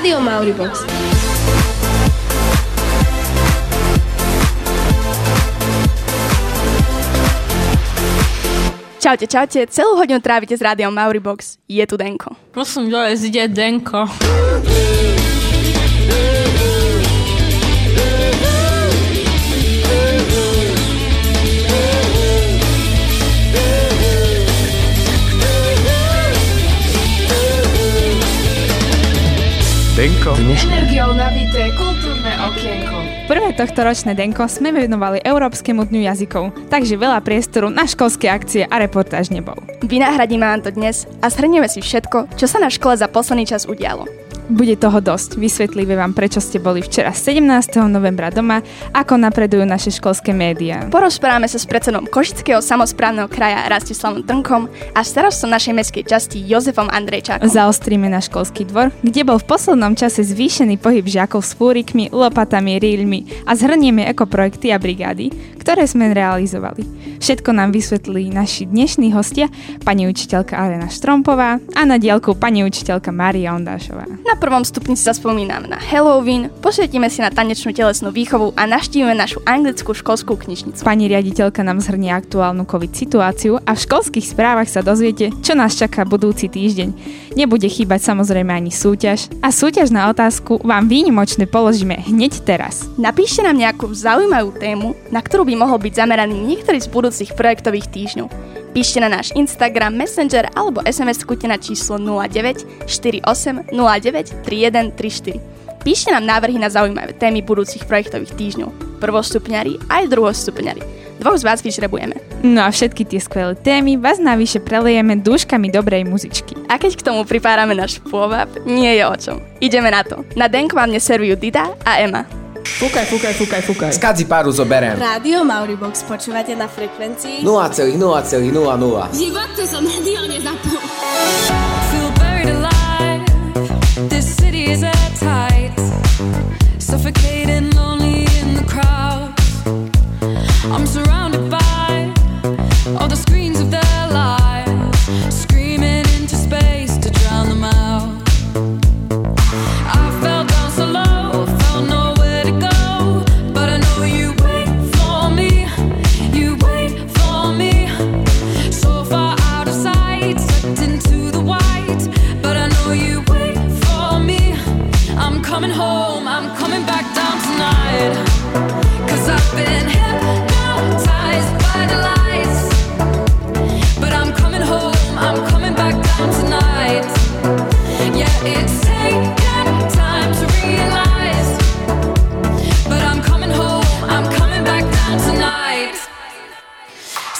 Rádio Mauribox. Čaute, čaute, celú hodinu trávite s rádiom Mauribox. Je tu Denko. Prosím, dole zide Denko. Denko. Energiou nabité kultúrne okienko. Prvé tohto ročné Denko sme venovali Európskemu dňu jazykov, takže veľa priestoru na školské akcie a reportáž nebol. Vynahradíme vám to dnes a shrnieme si všetko, čo sa na škole za posledný čas udialo. Bude toho dosť. Vysvetlíme vám, prečo ste boli včera 17. novembra doma, ako napredujú naše školské médiá. Porozprávame sa s predsedom Košického samozprávneho kraja Rastislavom Trnkom a starostom našej mestskej časti Jozefom Andrejčákom. Zaostríme na školský dvor, kde bol v poslednom čase zvýšený pohyb žiakov s fúrikmi, lopatami, ríľmi a zhrnieme ekoprojekty a brigády, ktoré sme realizovali. Všetko nám vysvetlí naši dnešní hostia, pani učiteľka Alena Štrompová a na diálku pani učiteľka Mária Ondášová. Na prvom stupni sa spomíname na Halloween, posvietime si na tanečnú telesnú výchovu a naštívime našu anglickú školskú knižnicu. Pani riaditeľka nám zhrnie aktuálnu COVID situáciu a v školských správach sa dozviete, čo nás čaká budúci týždeň. Nebude chýbať samozrejme ani súťaž a súťaž na otázku vám výnimočne položíme hneď teraz. Napíšte nám nejakú zaujímavú tému, na ktorú by mohol byť zameraný niektorý z budúcich projektových týždňov. Píšte na náš Instagram, Messenger alebo SMS kute na číslo 09 48 09 31 34. Píšte nám návrhy na zaujímavé témy budúcich projektových týždňov. Prvostupňari aj druhostupňari. Dvoch z vás vyžrebujeme. No a všetky tie skvelé témy vás navyše prelejeme dúškami dobrej muzičky. A keď k tomu pripárame náš pôvab, nie je o čom. Ideme na to. Na Denko vám dnes servujú Dida a Ema. Fúkaj, fúkaj, fúkaj, fúkaj. Skadzi páru zoberiem. Rádio Mauribox počúvate na frekvencii 0,0,00. V živote som rádio nezapol. feel buried alive. This city is at tight, suffocating,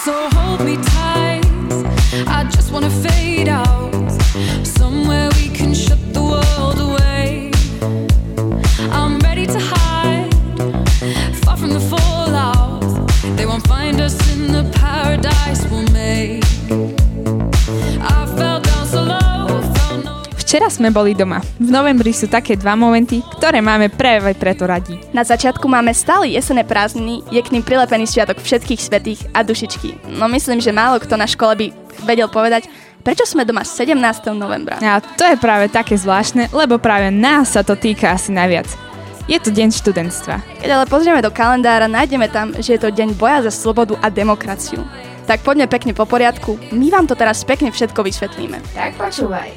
So hold me tight. I just wanna fade Včera sme boli doma. V novembri sú také dva momenty, ktoré máme práve preto radi. Na začiatku máme stále jesené prázdniny, je k ním prilepený sviatok všetkých svetých a dušičky. No myslím, že málo kto na škole by vedel povedať, prečo sme doma 17. novembra. A to je práve také zvláštne, lebo práve nás sa to týka asi najviac. Je to deň študentstva. Keď ale pozrieme do kalendára, nájdeme tam, že je to deň boja za slobodu a demokraciu. Tak poďme pekne po poriadku, my vám to teraz pekne všetko vysvetlíme. Tak počúvaj.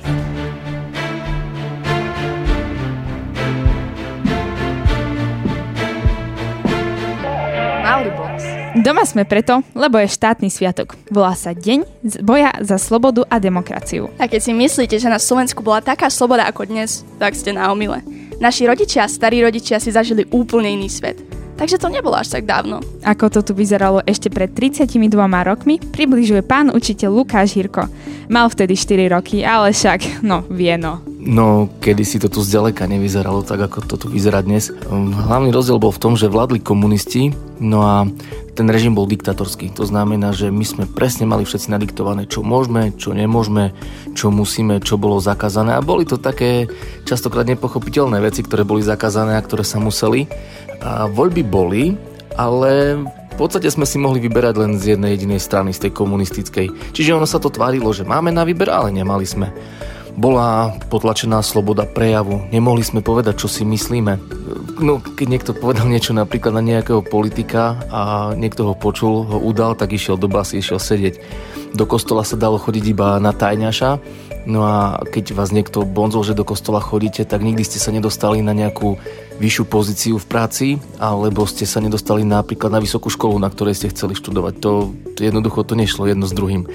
Mauribox. Doma sme preto, lebo je štátny sviatok. Volá sa Deň boja za slobodu a demokraciu. A keď si myslíte, že na Slovensku bola taká sloboda ako dnes, tak ste na omyle. Naši rodičia a starí rodičia si zažili úplne iný svet. Takže to nebolo až tak dávno. Ako to tu vyzeralo ešte pred 32 rokmi, približuje pán učiteľ Lukáš Hirko. Mal vtedy 4 roky, ale však, no, vie no. No, kedy si to tu zďaleka nevyzeralo tak, ako to tu vyzerá dnes. Hlavný rozdiel bol v tom, že vládli komunisti, no a ten režim bol diktatorský. To znamená, že my sme presne mali všetci nadiktované, čo môžeme, čo nemôžeme, čo musíme, čo bolo zakázané. A boli to také častokrát nepochopiteľné veci, ktoré boli zakázané a ktoré sa museli. A voľby boli, ale v podstate sme si mohli vyberať len z jednej jedinej strany, z tej komunistickej. Čiže ono sa to tvárilo, že máme na výber, ale nemali sme. Bola potlačená sloboda prejavu. Nemohli sme povedať, čo si myslíme. No, keď niekto povedal niečo napríklad na nejakého politika a niekto ho počul, ho udal, tak išiel do basy, išiel sedieť. Do kostola sa dalo chodiť iba na tajňaša, no a keď vás niekto bonzol, že do kostola chodíte, tak nikdy ste sa nedostali na nejakú vyššiu pozíciu v práci, alebo ste sa nedostali napríklad na vysokú školu, na ktorej ste chceli študovať. To, jednoducho to nešlo jedno s druhým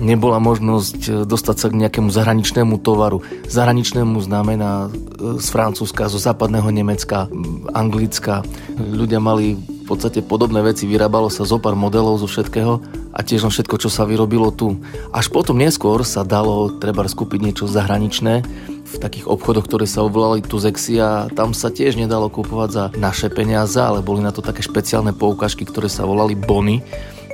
nebola možnosť e, dostať sa k nejakému zahraničnému tovaru. Zahraničnému znamená e, z Francúzska, zo západného Nemecka, Anglicka. Ľudia mali v podstate podobné veci, vyrábalo sa zo pár modelov zo všetkého a tiež len všetko, čo sa vyrobilo tu. Až potom neskôr sa dalo treba skúpiť niečo zahraničné v takých obchodoch, ktoré sa obvolali tu Zexi a tam sa tiež nedalo kúpovať za naše peniaze, ale boli na to také špeciálne poukažky, ktoré sa volali bony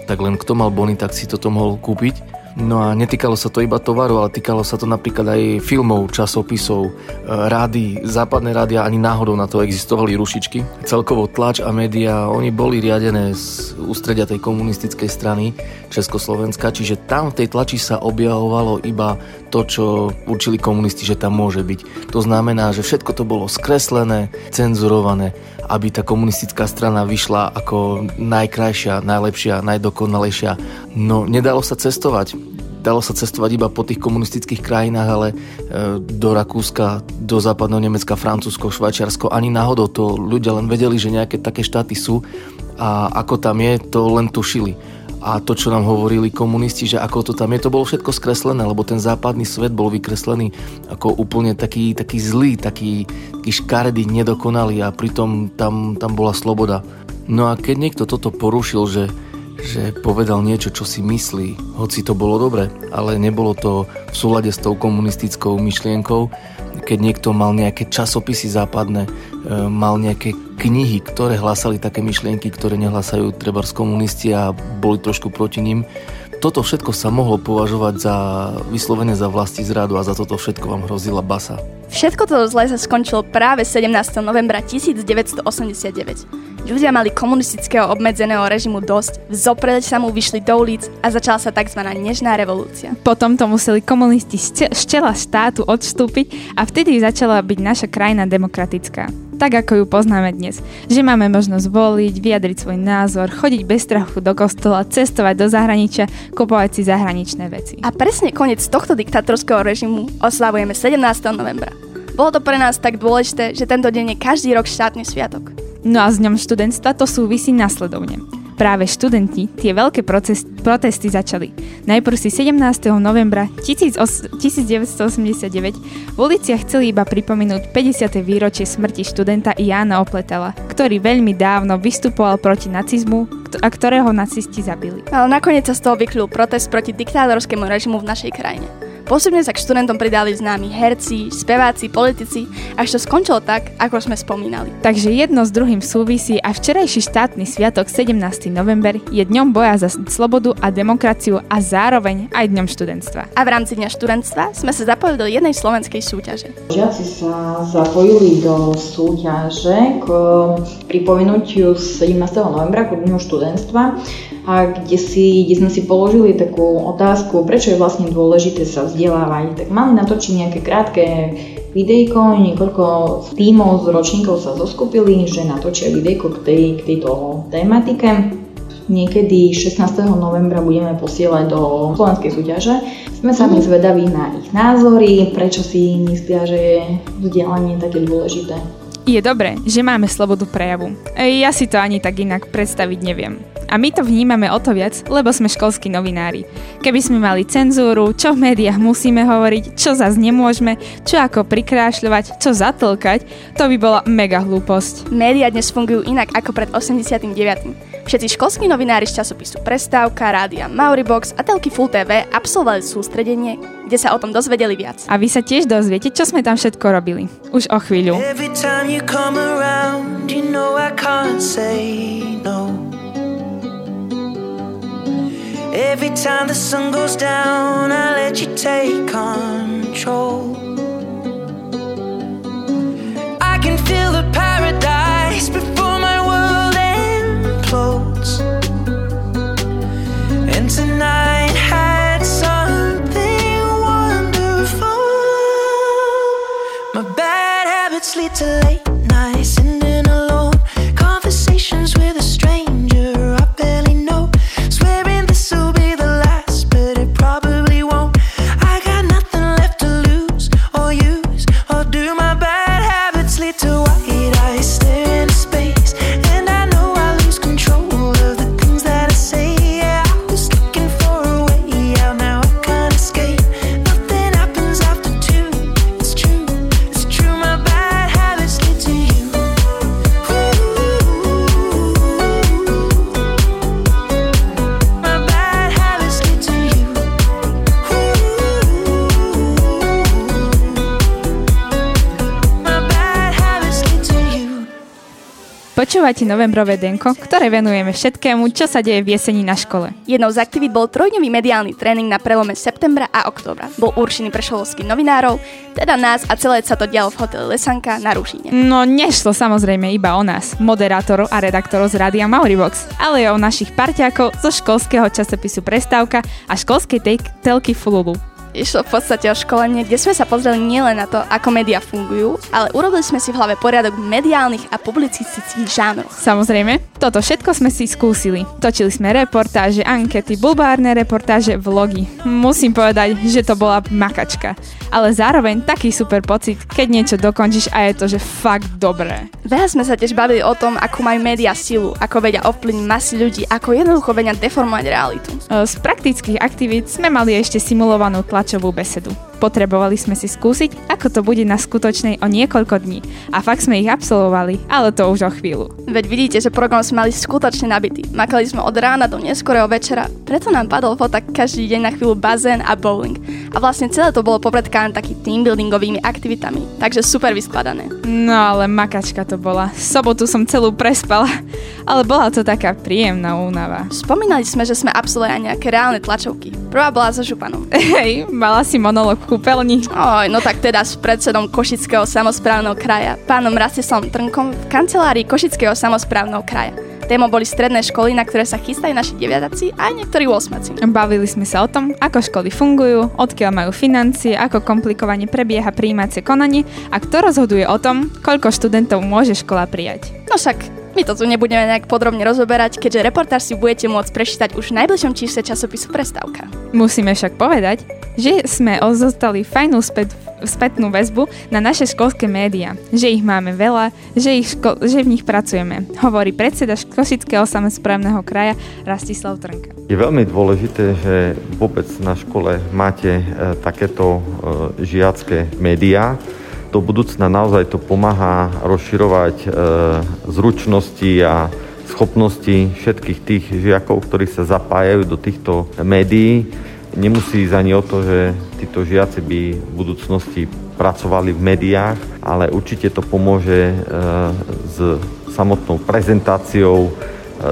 tak len kto mal bony, tak si toto mohol kúpiť. No a netýkalo sa to iba tovaru, ale týkalo sa to napríklad aj filmov, časopisov, e, rády, západné rádia ani náhodou na to existovali rušičky. Celkovo tlač a média, oni boli riadené z ústredia tej komunistickej strany Československa, čiže tam v tej tlači sa objavovalo iba to, čo určili komunisti, že tam môže byť. To znamená, že všetko to bolo skreslené, cenzurované, aby tá komunistická strana vyšla ako najkrajšia, najlepšia, najdokonalejšia. No, nedalo sa cestovať. Dalo sa cestovať iba po tých komunistických krajinách, ale e, do Rakúska, do západného Nemecka, Francúzsko, Švajčiarsko ani náhodou to ľudia len vedeli, že nejaké také štáty sú a ako tam je, to len tušili a to, čo nám hovorili komunisti, že ako to tam je, to bolo všetko skreslené, lebo ten západný svet bol vykreslený ako úplne taký, taký zlý, taký, taký škaredý, nedokonalý a pritom tam, tam bola sloboda. No a keď niekto toto porušil, že, že povedal niečo, čo si myslí, hoci to bolo dobre, ale nebolo to v súlade s tou komunistickou myšlienkou, keď niekto mal nejaké časopisy západné, e, mal nejaké knihy, ktoré hlásali také myšlienky, ktoré nehlasajú treba komunisti a boli trošku proti ním. Toto všetko sa mohlo považovať za vyslovene za vlasti zradu a za toto všetko vám hrozila basa. Všetko toto zle sa skončilo práve 17. novembra 1989. Ľudia mali komunistického obmedzeného režimu dosť, v sa mu vyšli do ulic a začala sa tzv. nežná revolúcia. Potom to museli komunisti z čela štátu odstúpiť a vtedy začala byť naša krajina demokratická tak ako ju poznáme dnes. Že máme možnosť voliť, vyjadriť svoj názor, chodiť bez strachu do kostola, cestovať do zahraničia, kupovať si zahraničné veci. A presne koniec tohto diktatorského režimu oslavujeme 17. novembra. Bolo to pre nás tak dôležité, že tento deň je každý rok štátny sviatok. No a s ňom študentstva to súvisí nasledovne. Práve študenti tie veľké proces, protesty začali. Najprv si 17. novembra 1989 v uliciach chceli iba pripomenúť 50. výročie smrti študenta Jána Opletela, ktorý veľmi dávno vystupoval proti nacizmu a ktorého nacisti zabili. Ale nakoniec sa z toho vyklul protest proti diktátorskému režimu v našej krajine. Postupne sa k študentom pridali známi herci, speváci, politici, až to skončilo tak, ako sme spomínali. Takže jedno s druhým súvisí a včerajší štátny sviatok 17. november je dňom boja za slobodu a demokraciu a zároveň aj dňom študentstva. A v rámci dňa študentstva sme sa zapojili do jednej slovenskej súťaže. Žiaci sa zapojili do súťaže k pripomenutiu 17. novembra k dňu študentstva a kde, si, kde sme si položili takú otázku, prečo je vlastne dôležité sa vzdelávať. Tak mali natočiť nejaké krátke videjko, niekoľko tímov z ročníkov sa zoskupili, že natočia videjko k, tej, k tejto tematike. Niekedy 16. novembra budeme posielať do slovenskej súťaže. Sme sami zvedaví na ich názory, prečo si myslia, že je vzdelanie také dôležité. Je dobré, že máme slobodu prejavu. Ja si to ani tak inak predstaviť neviem. A my to vnímame o to viac, lebo sme školskí novinári. Keby sme mali cenzúru, čo v médiách musíme hovoriť, čo zase nemôžeme, čo ako prikrášľovať, čo zatlkať, to by bola mega hlúposť. Média dnes fungujú inak ako pred 89. Všetci školskí novinári z časopisu Prestávka, rádia Mauribox a telky Full TV absolvovali sústredenie, kde sa o tom dozvedeli viac. A vy sa tiež dozviete, čo sme tam všetko robili. Už o chvíľu. Every time around, you know no. Every time the sun goes down, I let you take control. Počúvate novembrové denko, ktoré venujeme všetkému, čo sa deje v jeseni na škole. Jednou z aktivít bol trojdňový mediálny tréning na prelome septembra a októbra. Bol určený pre školovských novinárov, teda nás a celé sa to dialo v hoteli Lesanka na Rušine. No nešlo samozrejme iba o nás, moderátorov a redaktorov z Rádia Mauribox, ale aj o našich parťákov zo školského časopisu Prestávka a školskej telky Fululu. Išlo v podstate o školenie, kde sme sa pozreli nielen na to, ako médiá fungujú, ale urobili sme si v hlave poriadok mediálnych a publicistických žánroch. Samozrejme, toto všetko sme si skúsili. Točili sme reportáže, ankety, bulbárne reportáže, vlogy. Musím povedať, že to bola makačka. Ale zároveň taký super pocit, keď niečo dokončíš a je to, že fakt dobré. Veľa sme sa tiež bavili o tom, ako majú médiá silu, ako vedia ovplyvniť masy ľudí, ako jednoducho vedia deformovať realitu. Z praktických aktivít sme mali ešte simulovanú tlačovú besedu. Potrebovali sme si skúsiť, ako to bude na skutočnej o niekoľko dní. A fakt sme ich absolvovali, ale to už o chvíľu. Veď vidíte, že program sme mali skutočne nabitý. Makali sme od rána do neskorého večera, preto nám padol fotak každý deň na chvíľu bazén a bowling. A vlastne celé to bolo popredkávané taký teambuildingovými aktivitami, takže super vyskladané. No ale makačka to bola. Sobotu som celú prespala, ale bola to taká príjemná únava. Spomínali sme, že sme absolvovali nejaké reálne tlačovky. Prvá bola so županom. Hej, mala si monolog v kúpeľni. Oj, no tak teda s predsedom Košického samozprávneho kraja, pánom Rastislavom Trnkom v kancelárii Košického samozprávneho kraja. Témou boli stredné školy, na ktoré sa chystajú naši deviataci a aj niektorí osmaci. Bavili sme sa o tom, ako školy fungujú, odkiaľ majú financie, ako komplikovane prebieha príjímacie konanie a kto rozhoduje o tom, koľko študentov môže škola prijať. No však, my to tu nebudeme nejak podrobne rozoberať, keďže reportáž si budete môcť prečítať už v najbližšom čísle časopisu Prestávka. Musíme však povedať, že sme ozostali fajnú späť, spätnú väzbu na naše školské médiá, že ich máme veľa, že, ich ško- že v nich pracujeme, hovorí predseda Košického samozprávneho kraja Rastislav Trnka. Je veľmi dôležité, že vôbec na škole máte e, takéto e, žiacké médiá. Do budúcna naozaj to pomáha rozširovať e, zručnosti a schopnosti všetkých tých žiakov, ktorí sa zapájajú do týchto médií. Nemusí ísť ani o to, že títo žiaci by v budúcnosti pracovali v médiách, ale určite to pomôže e, s samotnou prezentáciou e,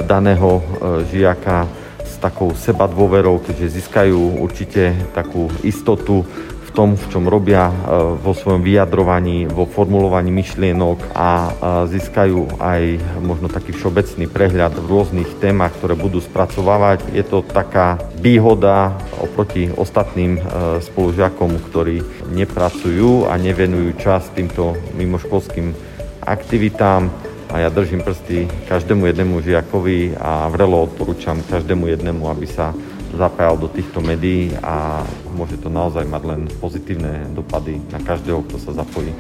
daného žiaka s takou sebadôverou, keďže získajú určite takú istotu v tom, v čom robia e, vo svojom vyjadrovaní, vo formulovaní myšlienok a e, získajú aj možno taký všeobecný prehľad v rôznych témach, ktoré budú spracovávať. Je to taká výhoda oproti ostatným e, spolužiakom, ktorí nepracujú a nevenujú čas týmto mimoškolským aktivitám a ja držím prsty každému jednému žiakovi a vrelo odporúčam každému jednému, aby sa zapájal do týchto médií a môže to naozaj mať len pozitívne dopady na každého, kto sa zapojí.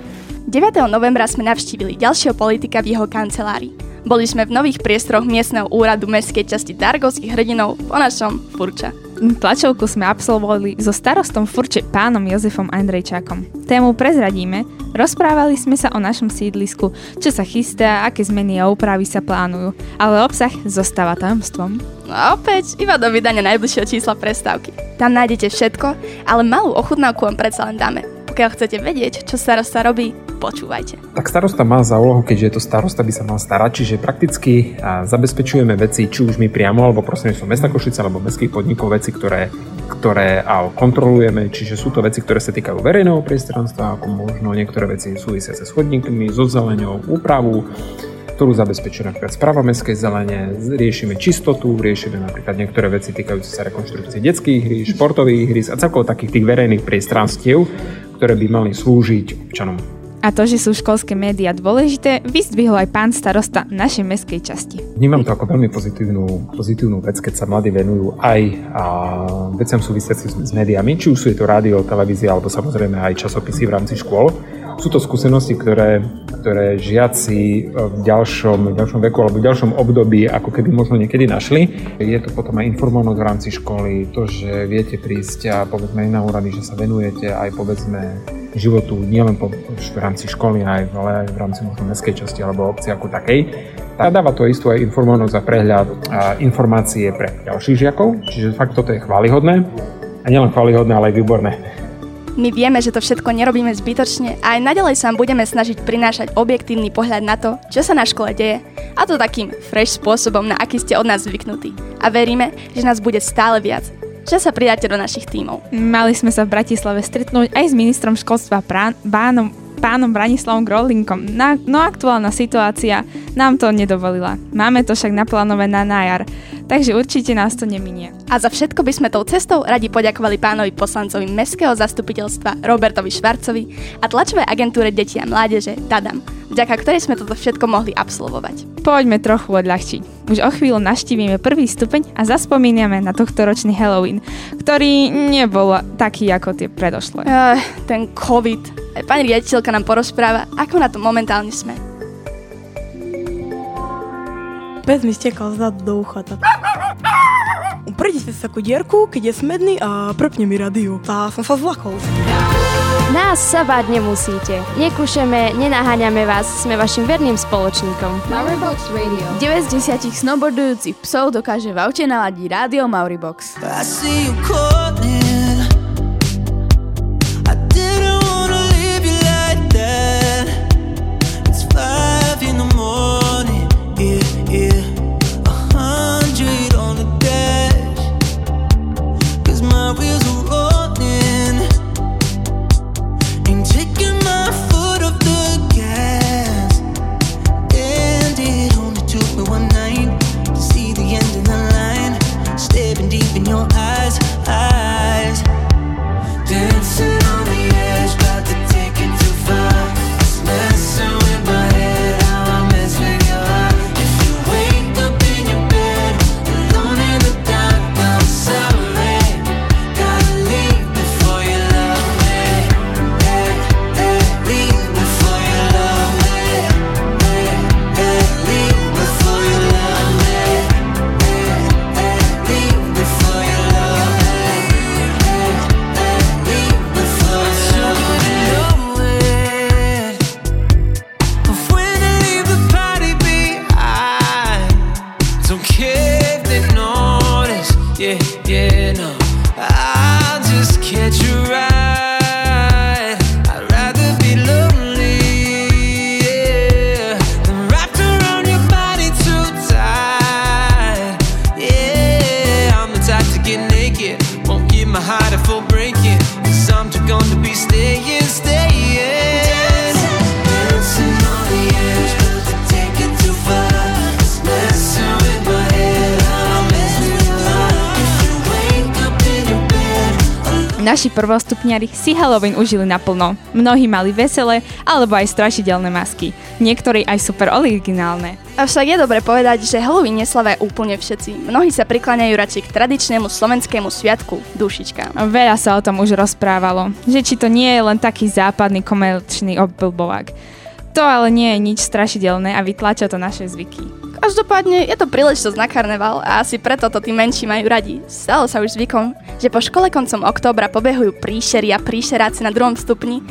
9. novembra sme navštívili ďalšieho politika v jeho kancelárii. Boli sme v nových priestoroch miestneho úradu mestskej časti Dargovských hrdinov po našom Furča. Tlačovku sme absolvovali so starostom Furče pánom Jozefom Andrejčákom. Tému prezradíme, rozprávali sme sa o našom sídlisku, čo sa chystá, aké zmeny a úpravy sa plánujú, ale obsah zostáva tajomstvom. No a opäť iba do vydania najbližšieho čísla prestávky. Tam nájdete všetko, ale malú ochutnávku vám predsa len dáme. Pokiaľ chcete vedieť, čo starosta robí, počúvajte. Tak starosta má za úlohu, keďže je to starosta, by sa mal starať, čiže prakticky zabezpečujeme veci, či už my priamo, alebo prostredníctvom mesta Košice, alebo mestských podnikov, veci, ktoré, ktoré kontrolujeme, čiže sú to veci, ktoré sa týkajú verejného priestranstva, ako možno niektoré veci súvisia sa schodníkmi, so zeleňou, úpravu, ktorú zabezpečuje napríklad správa mestskej zelene, riešime čistotu, riešime napríklad niektoré veci týkajúce sa rekonštrukcie detských hry, športových hry a celkovo takých tých verejných priestranstiev, ktoré by mali slúžiť občanom. A to, že sú školské médiá dôležité, vyzdvihol aj pán starosta našej mestskej časti. Vnímam to ako veľmi pozitívnu, pozitívnu vec, keď sa mladí venujú aj a, veciam súvisiaci s, s médiami, či už sú je to rádio, televízia, alebo samozrejme aj časopisy v rámci škôl. Sú to skúsenosti, ktoré, ktoré žiaci v ďalšom, v ďalšom veku alebo v ďalšom období ako keby možno niekedy našli. Je to potom aj informovanosť v rámci školy, to, že viete prísť a povedzme na úrady, že sa venujete aj povedzme životu nielen po, v rámci školy, aj, ale aj v rámci možno mestskej časti alebo obci ako takej. A dáva to istú aj informovanosť a prehľad a informácie pre ďalších žiakov, čiže fakt toto je chválihodné. A nielen chválihodné, ale aj výborné. My vieme, že to všetko nerobíme zbytočne a aj naďalej sa budeme snažiť prinášať objektívny pohľad na to, čo sa na škole deje, a to takým fresh spôsobom, na aký ste od nás zvyknutí. A veríme, že nás bude stále viac, že sa pridáte do našich tímov. Mali sme sa v Bratislave stretnúť aj s ministrom školstva prán, Bánom pánom Branislavom Grolinkom. Na, no aktuálna situácia nám to nedovolila. Máme to však naplánované na jar, takže určite nás to neminie. A za všetko by sme tou cestou radi poďakovali pánovi poslancovi Mestského zastupiteľstva Robertovi Švarcovi a tlačovej agentúre deti a mládeže Dadam, vďaka ktorej sme toto všetko mohli absolvovať. Poďme trochu odľahčiť. Už o chvíľu naštívime prvý stupeň a zaspomíname na tohto ročný Halloween, ktorý nebol taký ako tie predošlé. Uh, ten COVID, Pani riaditeľka nám porozpráva, ako na to momentálne sme. Pes mi stekal zad do ucha. Tak. Prejde sa takú dierku, keď je smedný a prepne mi radio. A som sa zlakol. Nás sa báť nemusíte. Nekúšeme, nenaháňame vás, sme vašim verným spoločníkom. Mauribox Radio. 9 z 10 snowboardujúcich psov dokáže v aute naladiť rádio Mauribox. I see you calling. Prvostupňari si Halloween užili naplno. Mnohí mali veselé alebo aj strašidelné masky. Niektorí aj super originálne. Avšak je dobre povedať, že Halloween neslavia úplne všetci. Mnohí sa prikláňajú radšej k tradičnému slovenskému sviatku dušička. Veľa sa o tom už rozprávalo, že či to nie je len taký západný komerčný obblbovák. To ale nie je nič strašidelné a vytlača to naše zvyky. Každopádne je to príležitosť na karneval a asi preto to tí menší majú radi. Stalo sa už zvykom, že po škole koncom októbra pobehujú príšery a príšeráci na druhom stupni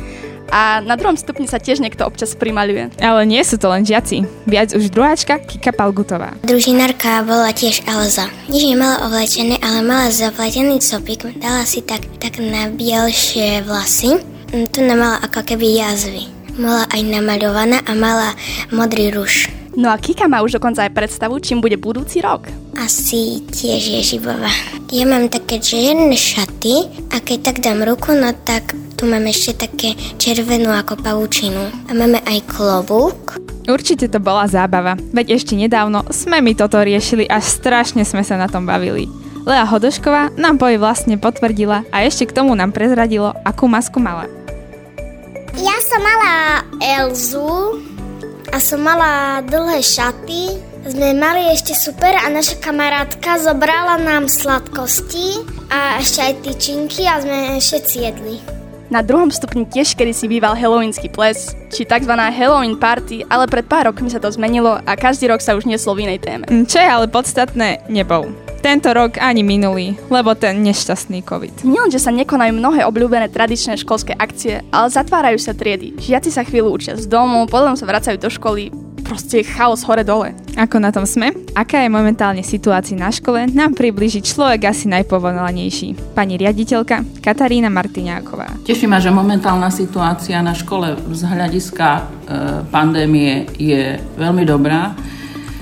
a na druhom stupni sa tiež niekto občas primaľuje. Ale nie sú to len žiaci. Viac už druháčka Kika Palgutová. Družinárka bola tiež Elza. Nič nemala ovlečené, ale mala zapletený copik. Dala si tak, tak na bielšie vlasy. Tu nemala ako keby jazvy. Mala aj namaľovaná a mala modrý ruš. No a Kika má už dokonca aj predstavu, čím bude budúci rok. Asi tiež Ježibova. Ja mám také čierne šaty a keď tak dám ruku, no tak tu mám ešte také červenú ako pavučinu. A máme aj klobúk. Určite to bola zábava, veď ešte nedávno sme mi toto riešili a strašne sme sa na tom bavili. Lea Hodošková nám poj vlastne potvrdila a ešte k tomu nám prezradilo, akú masku mala. Ja som mala Elzu, a som mala dlhé šaty. Sme mali ešte super a naša kamarátka zobrala nám sladkosti a ešte aj tyčinky a sme všetci jedli. Na druhom stupni tiež kedy si býval Halloweenský ples, či tzv. Halloween party, ale pred pár rokmi sa to zmenilo a každý rok sa už neslo v inej téme. Čo je ale podstatné, nebol. Tento rok ani minulý, lebo ten nešťastný COVID. Nielen, že sa nekonajú mnohé obľúbené tradičné školské akcie, ale zatvárajú sa triedy. Žiaci sa chvíľu učia z domu, potom sa vracajú do školy, proste chaos hore-dole. Ako na tom sme? Aká je momentálne situácia na škole? Nám približí človek asi najpovolanejší. Pani riaditeľka Katarína Martiňáková. Teší ma, že momentálna situácia na škole z hľadiska e, pandémie je veľmi dobrá.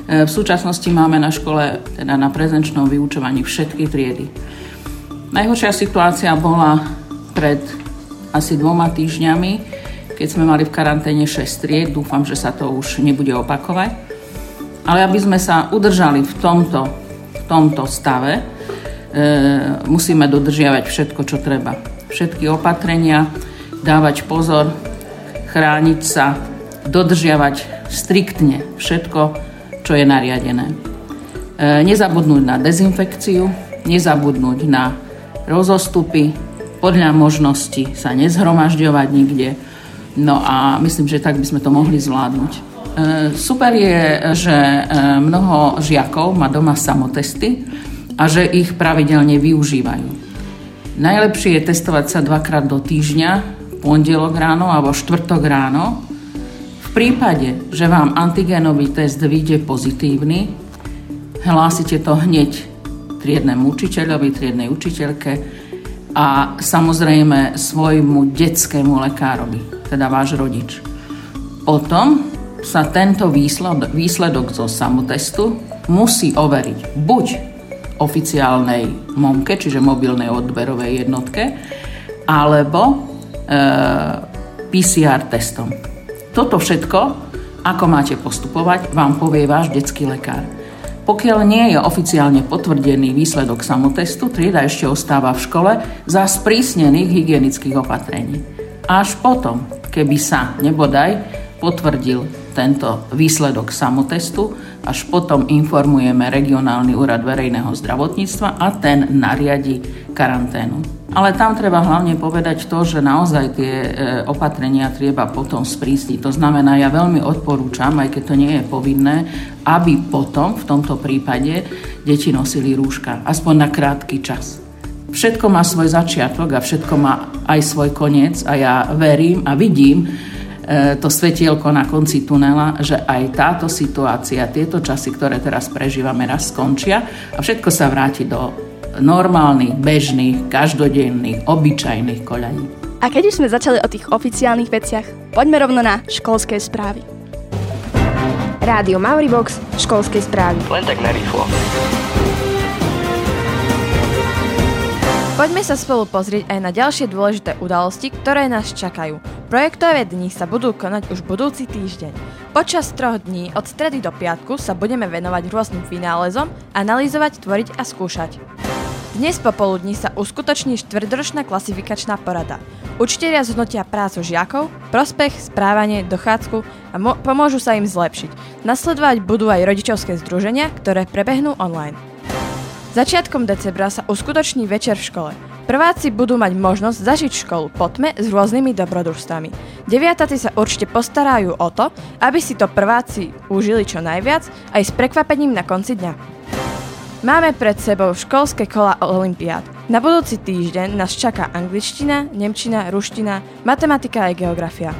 E, v súčasnosti máme na škole, teda na prezenčnom vyučovaní všetky triedy. Najhoršia situácia bola pred asi dvoma týždňami, keď sme mali v karanténe 6 tried. Dúfam, že sa to už nebude opakovať. Ale aby sme sa udržali v tomto, v tomto stave, e, musíme dodržiavať všetko, čo treba. Všetky opatrenia, dávať pozor, chrániť sa, dodržiavať striktne všetko, čo je nariadené. E, nezabudnúť na dezinfekciu, nezabudnúť na rozostupy, podľa možnosti sa nezhromažďovať nikde. No a myslím, že tak by sme to mohli zvládnuť. E, super je, že e, mnoho žiakov má doma samotesty a že ich pravidelne využívajú. Najlepšie je testovať sa dvakrát do týždňa, pondelok ráno alebo štvrtok ráno. Prípade, že vám antigénový test vyjde pozitívny, hlásite to hneď triednemu učiteľovi, triednej učiteľke a samozrejme svojmu detskému lekárovi, teda váš rodič. Potom sa tento výsledok, výsledok zo samotestu musí overiť buď oficiálnej MOMke, čiže mobilnej odberovej jednotke, alebo e, PCR testom. Toto všetko, ako máte postupovať, vám povie váš detský lekár. Pokiaľ nie je oficiálne potvrdený výsledok samotestu, trieda ešte ostáva v škole za sprísnených hygienických opatrení. Až potom, keby sa nebodaj potvrdil tento výsledok samotestu, až potom informujeme regionálny úrad verejného zdravotníctva a ten nariadi karanténu. Ale tam treba hlavne povedať to, že naozaj tie e, opatrenia treba potom sprísniť. To znamená, ja veľmi odporúčam, aj keď to nie je povinné, aby potom v tomto prípade deti nosili rúška, aspoň na krátky čas. Všetko má svoj začiatok a všetko má aj svoj koniec a ja verím a vidím, to svetielko na konci tunela, že aj táto situácia, tieto časy, ktoré teraz prežívame, raz skončia a všetko sa vráti do normálnych, bežných, každodenných, obyčajných koľaní. A keď už sme začali o tých oficiálnych veciach, poďme rovno na školské správy. Rádio Mauribox, školské správy. Len tak narýchlo. Poďme sa spolu pozrieť aj na ďalšie dôležité udalosti, ktoré nás čakajú. Projektové dni sa budú konať už budúci týždeň. Počas troch dní od stredy do piatku sa budeme venovať rôznym vynálezom, analyzovať, tvoriť a skúšať. Dnes popoludní sa uskutoční štvrťročná klasifikačná porada. Učiteľia zhodnotia prácu žiakov, prospech, správanie, dochádzku a mo- pomôžu sa im zlepšiť. Nasledovať budú aj rodičovské združenia, ktoré prebehnú online. Začiatkom decembra sa uskutoční večer v škole. Prváci budú mať možnosť zažiť školu po tme s rôznymi dobrodružstvami. Deviatáci sa určite postarajú o to, aby si to prváci užili čo najviac, aj s prekvapením na konci dňa. Máme pred sebou školské kola Olympiád. Na budúci týždeň nás čaká angličtina, nemčina, ruština, matematika a geografia.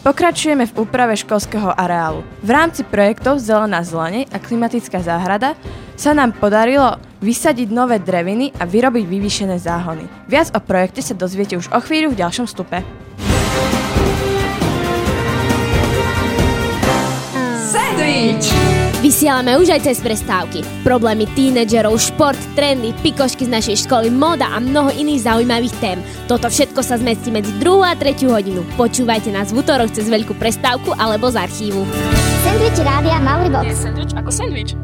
Pokračujeme v úprave školského areálu. V rámci projektov Zelená zelenej a klimatická záhrada sa nám podarilo vysadiť nové dreviny a vyrobiť vyvýšené záhony. Viac o projekte sa dozviete už o chvíľu v ďalšom stupe. Sandwich! Vysielame už aj cez prestávky. Problémy tínedžerov, šport, trendy, pikošky z našej školy, moda a mnoho iných zaujímavých tém. Toto všetko sa zmestí medzi 2 a 3 hodinu. Počúvajte nás v útoroch cez veľkú prestávku alebo z archívu. Sandwich rádia Mauribox. Je sandwich ako sandwich.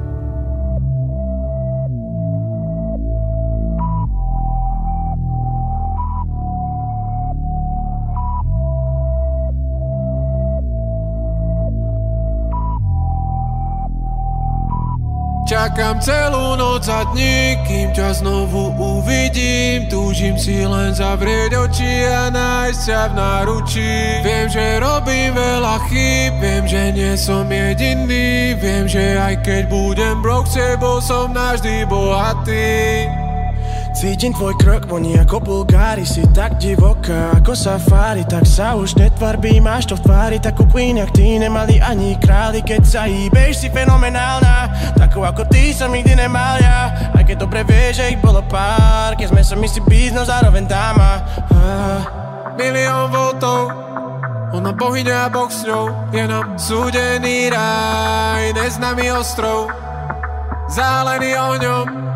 Čakám celú noc a dní, kým ťa znovu uvidím. Túžim si len zavrieť oči a nájsť sa v náručí. Viem, že robím veľa chýb, viem, že nie som jediný. Viem, že aj keď budem brok, sebou som navždy bohatý Cítim tvoj krok, voní ako bulgári Si tak divoká ako safari Tak sa už netvarbí, máš to v tvári Takú queen, jak ty nemali ani králi Keď sa hýbeš, si fenomenálna Takú ako ty som nikdy nemal ja. Aj keď dobre vieš, že ich bolo pár Keď sme sa si no zároveň dáma. Ah. Milión voltov ona bohyňa a boh s ňou Je nám súdený raj Neznámy ostrov Zálený ohňom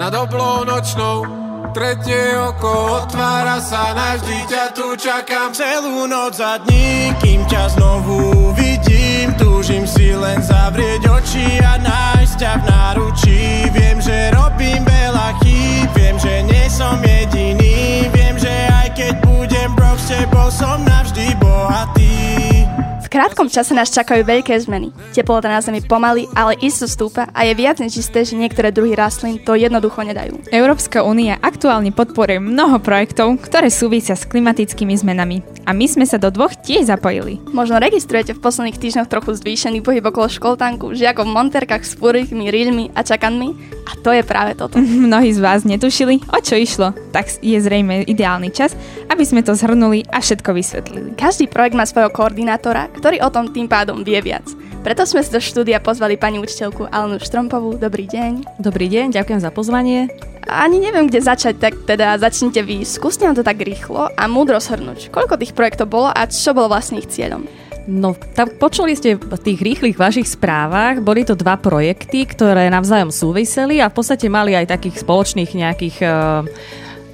Nad oblou nočnou Tretie oko otvára sa Navždy ťa tu čakám Celú noc a dní Kým ťa znovu vidím Túžim si len zavrieť oči A nájsť ťa v náručí. Viem, že robím veľa chýb Viem, že nie som jediný Viem, že aj keď budem brok S tebou som navždy bohatý krátkom čase nás čakajú veľké zmeny. Teplota na Zemi pomaly, ale isto stúpa a je viac než isté, že niektoré druhy rastlín to jednoducho nedajú. Európska únia aktuálne podporuje mnoho projektov, ktoré súvisia s klimatickými zmenami. A my sme sa do dvoch tiež zapojili. Možno registrujete v posledných týždňoch trochu zvýšený pohyb okolo školtánku, žiakov v monterkách s furikmi, ríľmi a čakanmi a to je práve toto. Mnohí z vás netušili, o čo išlo, tak je zrejme ideálny čas, aby sme to zhrnuli a všetko vysvetlili. Každý projekt má svojho koordinátora, ktorý o tom tým pádom vie viac. Preto sme si do štúdia pozvali pani učiteľku Alenu Štrompovú. Dobrý deň. Dobrý deň, ďakujem za pozvanie. Ani neviem, kde začať, tak teda začnite vy. Skúste nám to tak rýchlo a múdro shrnúť. Koľko tých projektov bolo a čo bolo vlastne ich cieľom? No, tak počuli ste v tých rýchlych vašich správach, boli to dva projekty, ktoré navzájom súviseli a v podstate mali aj takých spoločných nejakých uh,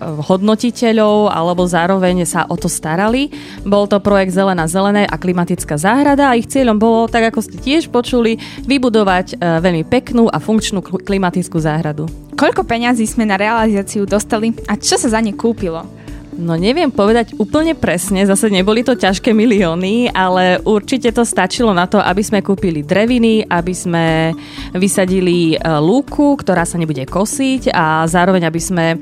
hodnotiteľov alebo zároveň sa o to starali. Bol to projekt Zelená zelené a klimatická záhrada a ich cieľom bolo, tak ako ste tiež počuli, vybudovať e, veľmi peknú a funkčnú klimatickú záhradu. Koľko peňazí sme na realizáciu dostali a čo sa za ne kúpilo? No neviem povedať úplne presne, zase neboli to ťažké milióny, ale určite to stačilo na to, aby sme kúpili dreviny, aby sme vysadili e, lúku, ktorá sa nebude kosiť a zároveň aby sme e,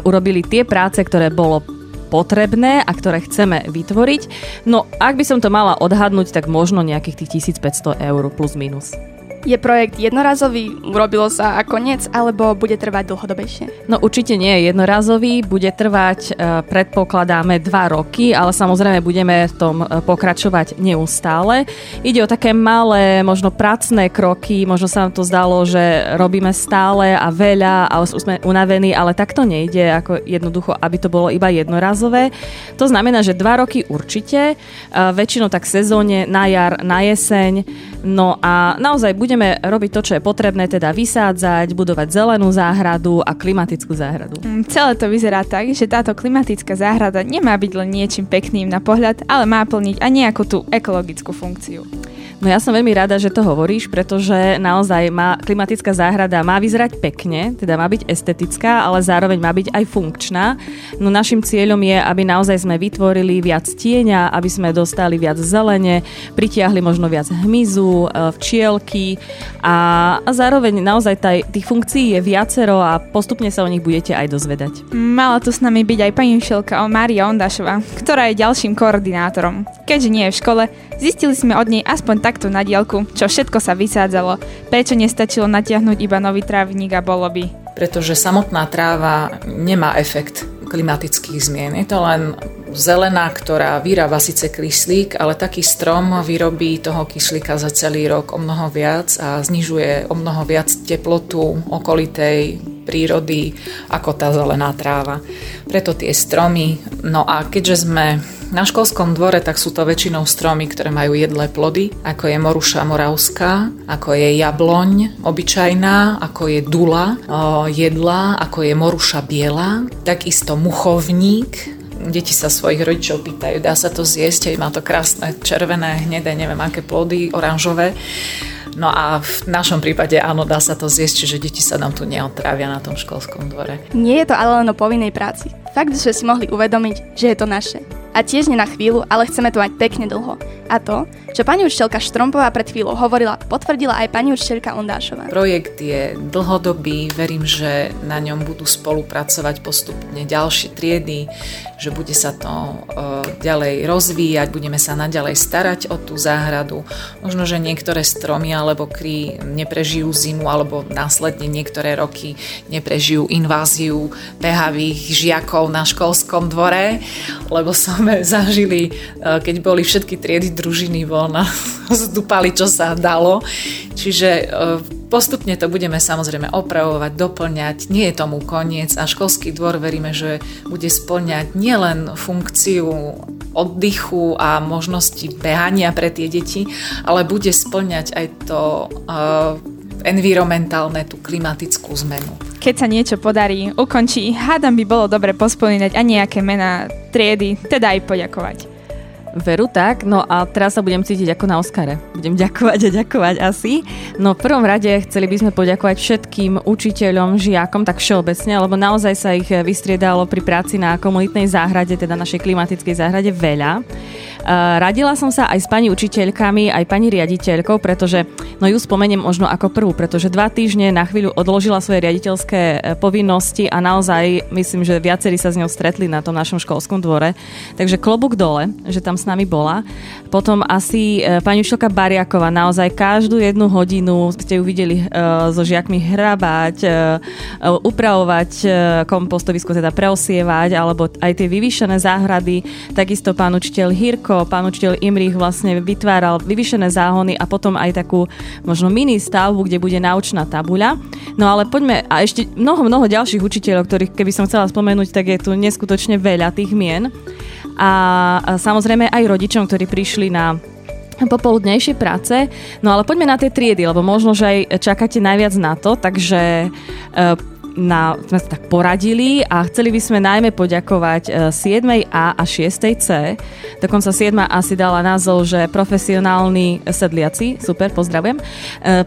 urobili tie práce, ktoré bolo potrebné a ktoré chceme vytvoriť. No ak by som to mala odhadnúť, tak možno nejakých tých 1500 eur plus minus. Je projekt jednorazový, urobilo sa a koniec, alebo bude trvať dlhodobejšie? No určite nie je jednorazový, bude trvať, e, predpokladáme, dva roky, ale samozrejme budeme v tom e, pokračovať neustále. Ide o také malé, možno pracné kroky, možno sa nám to zdalo, že robíme stále a veľa a sme unavení, ale takto nejde, ako jednoducho, aby to bolo iba jednorazové. To znamená, že dva roky určite, e, väčšinou tak sezóne, na jar, na jeseň, no a naozaj bude budeme robiť to, čo je potrebné, teda vysádzať, budovať zelenú záhradu a klimatickú záhradu. Mm, celé to vyzerá tak, že táto klimatická záhrada nemá byť len niečím pekným na pohľad, ale má plniť aj nejakú tú ekologickú funkciu. No ja som veľmi rada, že to hovoríš, pretože naozaj má, klimatická záhrada má vyzerať pekne, teda má byť estetická, ale zároveň má byť aj funkčná. No našim cieľom je, aby naozaj sme vytvorili viac tieňa, aby sme dostali viac zelene, pritiahli možno viac hmyzu, e, včielky a, a zároveň naozaj taj, tých funkcií je viacero a postupne sa o nich budete aj dozvedať. Mala tu s nami byť aj pani učiteľka Mária Ondašová, ktorá je ďalším koordinátorom. Keďže nie je v škole, zistili sme od nej aspoň tak takto na dielku, čo všetko sa vysádzalo. Prečo nestačilo natiahnuť iba nový trávnik a bolo by? Pretože samotná tráva nemá efekt klimatických zmien. Je to len zelená, ktorá vyrába síce kyslík, ale taký strom vyrobí toho kyslíka za celý rok o mnoho viac a znižuje o mnoho viac teplotu okolitej prírody ako tá zelená tráva. Preto tie stromy. No a keďže sme na školskom dvore, tak sú to väčšinou stromy, ktoré majú jedlé plody, ako je moruša moravská, ako je jabloň obyčajná, ako je dula jedla, ako je moruša biela, takisto muchovník, deti sa svojich rodičov pýtajú, dá sa to zjesť, má to krásne červené, hnedé, neviem aké plody, oranžové. No a v našom prípade áno, dá sa to zjesť, čiže deti sa nám tu neotrávia na tom školskom dvore. Nie je to ale len o povinnej práci. Fakt sme si mohli uvedomiť, že je to naše A tiež nie na chvíľu, ale chceme to mať pekne dlho. A to, čo pani učiteľka Štrompová pred chvíľou hovorila, potvrdila aj pani učiteľka Ondášová. Projekt je dlhodobý, verím, že na ňom budú spolupracovať postupne ďalšie triedy, že bude sa to e, ďalej rozvíjať, budeme sa naďalej starať o tú záhradu. Možno, že niektoré stromy alebo kry neprežijú zimu alebo následne niektoré roky neprežijú inváziu behavých žiakov na školskom dvore, lebo sme zažili, e, keď boli všetky triedy družiny voľna, zdupali, čo sa dalo. Čiže e, postupne to budeme samozrejme opravovať, doplňať. Nie je tomu koniec a školský dvor veríme, že bude splňať nielen funkciu oddychu a možnosti behania pre tie deti, ale bude splňať aj to uh, environmentálne, tú klimatickú zmenu. Keď sa niečo podarí, ukončí, hádam by bolo dobre pospomínať aj nejaké mená triedy, teda aj poďakovať. Veru tak, no a teraz sa budem cítiť ako na Oscare. Budem ďakovať a ďakovať asi. No v prvom rade chceli by sme poďakovať všetkým učiteľom, žiakom, tak všeobecne, lebo naozaj sa ich vystriedalo pri práci na komunitnej záhrade, teda našej klimatickej záhrade veľa. Radila som sa aj s pani učiteľkami, aj pani riaditeľkou, pretože no ju spomeniem možno ako prvú, pretože dva týždne na chvíľu odložila svoje riaditeľské e, povinnosti a naozaj myslím, že viacerí sa s ňou stretli na tom našom školskom dvore. Takže klobúk dole, že tam s nami bola. Potom asi e, pani učiteľka Bariakova, naozaj každú jednu hodinu ste ju videli uh, so žiakmi hrabať, uh, upravovať uh, kompostovisko, teda preosievať, alebo aj tie vyvýšené záhrady. Takisto pán učiteľ Hirko pán učiteľ Imrich vlastne vytváral vyvyšené záhony a potom aj takú možno mini stavbu, kde bude naučná tabuľa. No ale poďme, a ešte mnoho, mnoho ďalších učiteľov, ktorých keby som chcela spomenúť, tak je tu neskutočne veľa tých mien. A, samozrejme aj rodičom, ktorí prišli na popoludnejšie práce. No ale poďme na tie triedy, lebo možno, že aj čakáte najviac na to, takže e, na, sme sa tak poradili a chceli by sme najmä poďakovať 7. E, A a 6. C. Dokonca 7. A dala názov, že profesionálni sedliaci. Super, pozdravujem. E,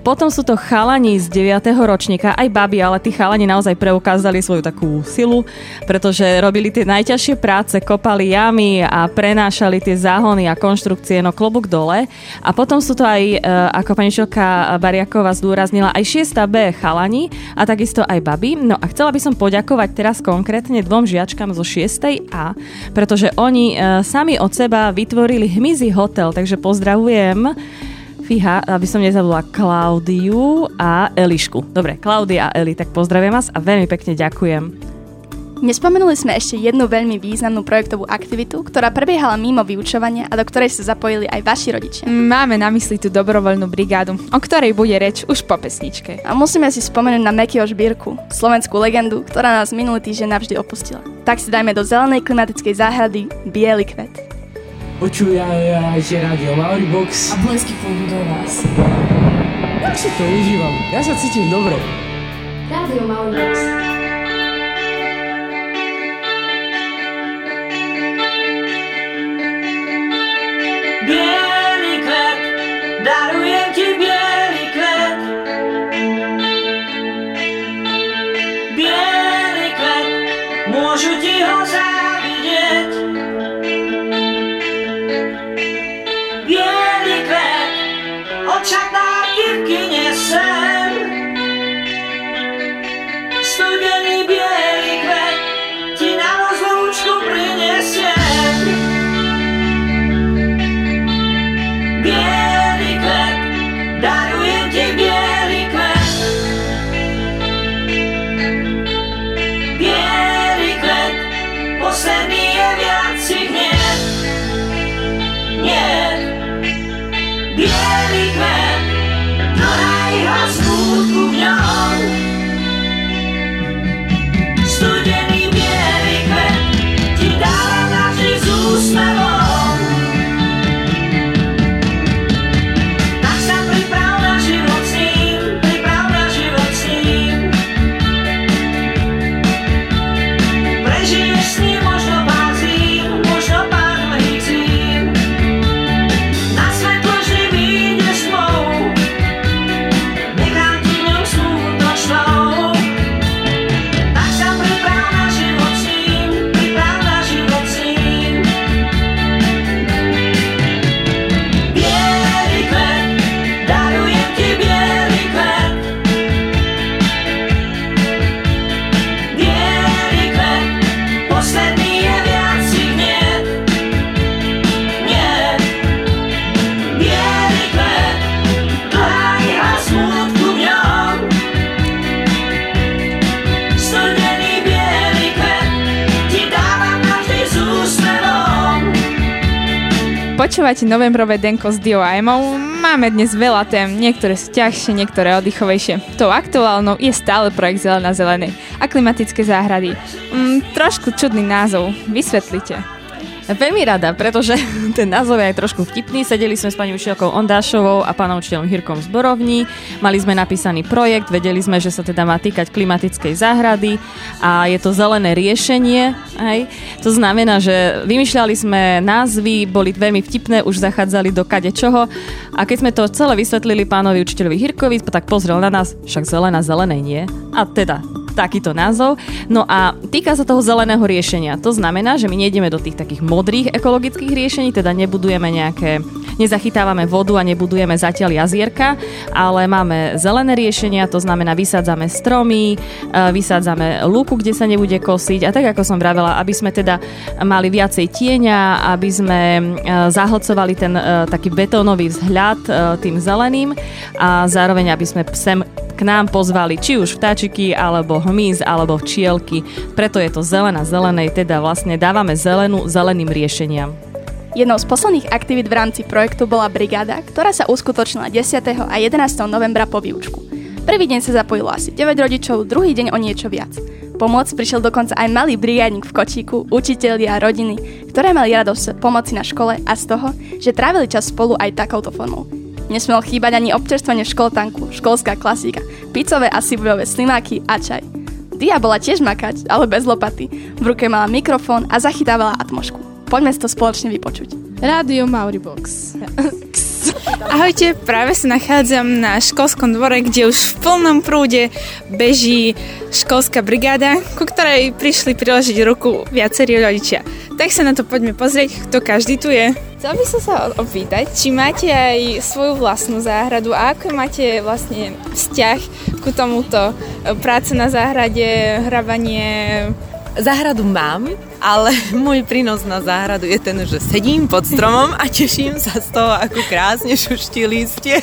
potom sú to chalani z 9. ročníka, aj baby, ale tí chalani naozaj preukázali svoju takú silu, pretože robili tie najťažšie práce, kopali jamy a prenášali tie záhony a konštrukcie, no klobúk dole. A potom sú to aj, e, ako pani Šoka Bariaková zdôraznila, aj 6. B chalani a takisto aj baby. No a chcela by som poďakovať teraz konkrétne dvom žiačkám zo 6. A, pretože oni e, sami od seba vytvorili hmyzí hotel, takže pozdravujem Fíha, aby som nezabudla Klaudiu a Elišku. Dobre, Klaudia a Eli, tak pozdravujem vás a veľmi pekne ďakujem. Nespomenuli sme ešte jednu veľmi významnú projektovú aktivitu, ktorá prebiehala mimo vyučovania a do ktorej sa zapojili aj vaši rodičia. Máme na mysli tú dobrovoľnú brigádu, o ktorej bude reč už po pesničke. A musíme si spomenúť na Mekio Žbírku, slovenskú legendu, ktorá nás minulý týždeň navždy opustila. Tak si dajme do zelenej klimatickej záhrady biely kvet. Počúvajte rádio Mauribox a blesky pôjdu do vás. Ja si to užívam, ja sa cítim dobre. Rádio Mauribox. Ti ho Počúvate novembrové denko s Dio a. Máme dnes veľa tém, niektoré sú ťažšie, niektoré oddychovejšie. Tou aktuálnou je stále projekt Zelená zelenej a klimatické záhrady. Mm, trošku čudný názov, vysvetlite. Veľmi rada, pretože ten názov je aj trošku vtipný. Sedeli sme s pani učiteľkou Ondášovou a pánom učiteľom Hirkom z Borovní. Mali sme napísaný projekt, vedeli sme, že sa teda má týkať klimatickej záhrady a je to zelené riešenie. Aj. To znamená, že vymýšľali sme názvy, boli veľmi vtipné, už zachádzali do kade čoho. A keď sme to celé vysvetlili pánovi učiteľovi Hirkovi, tak pozrel na nás, však zelená zelenej nie. A teda takýto názov. No a týka sa toho zeleného riešenia. To znamená, že my nejdeme do tých takých modrých ekologických riešení, teda nebudujeme nejaké, nezachytávame vodu a nebudujeme zatiaľ jazierka, ale máme zelené riešenia, to znamená vysádzame stromy, e, vysádzame lúku, kde sa nebude kosiť a tak ako som vravela, aby sme teda mali viacej tieňa, aby sme e, zahlcovali ten e, taký betónový vzhľad tým zeleným a zároveň aby sme sem k nám pozvali či už vtáčiky, alebo hmyz, alebo včielky. Preto je to zelená zelenej, teda vlastne dávame zelenú zeleným riešeniam. Jednou z posledných aktivít v rámci projektu bola brigáda, ktorá sa uskutočnila 10. a 11. novembra po výučku. Prvý deň sa zapojilo asi 9 rodičov, druhý deň o niečo viac. Pomoc prišiel dokonca aj malý brigádnik v kočíku, učitelia a rodiny, ktoré mali radosť pomoci na škole a z toho, že trávili čas spolu aj takouto formou. Nesmel chýbať ani občerstvenie v školtanku, školská klasika, picové a sibujové slimáky a čaj. Dia bola tiež makať, ale bez lopaty. V ruke mala mikrofón a zachytávala atmošku. Poďme si to spoločne vypočuť. Rádio Mauribox. Ahojte, práve sa nachádzam na školskom dvore, kde už v plnom prúde beží školská brigáda, ku ktorej prišli priložiť ruku viacerí rodičia. Tak sa na to poďme pozrieť, kto každý tu je. Chcel by som sa opýtať, či máte aj svoju vlastnú záhradu a ako máte vlastne vzťah ku tomuto? Práca na záhrade, hrabanie, Záhradu mám, ale môj prínos na záhradu je ten, že sedím pod stromom a teším sa z toho, ako krásne šuští lístie.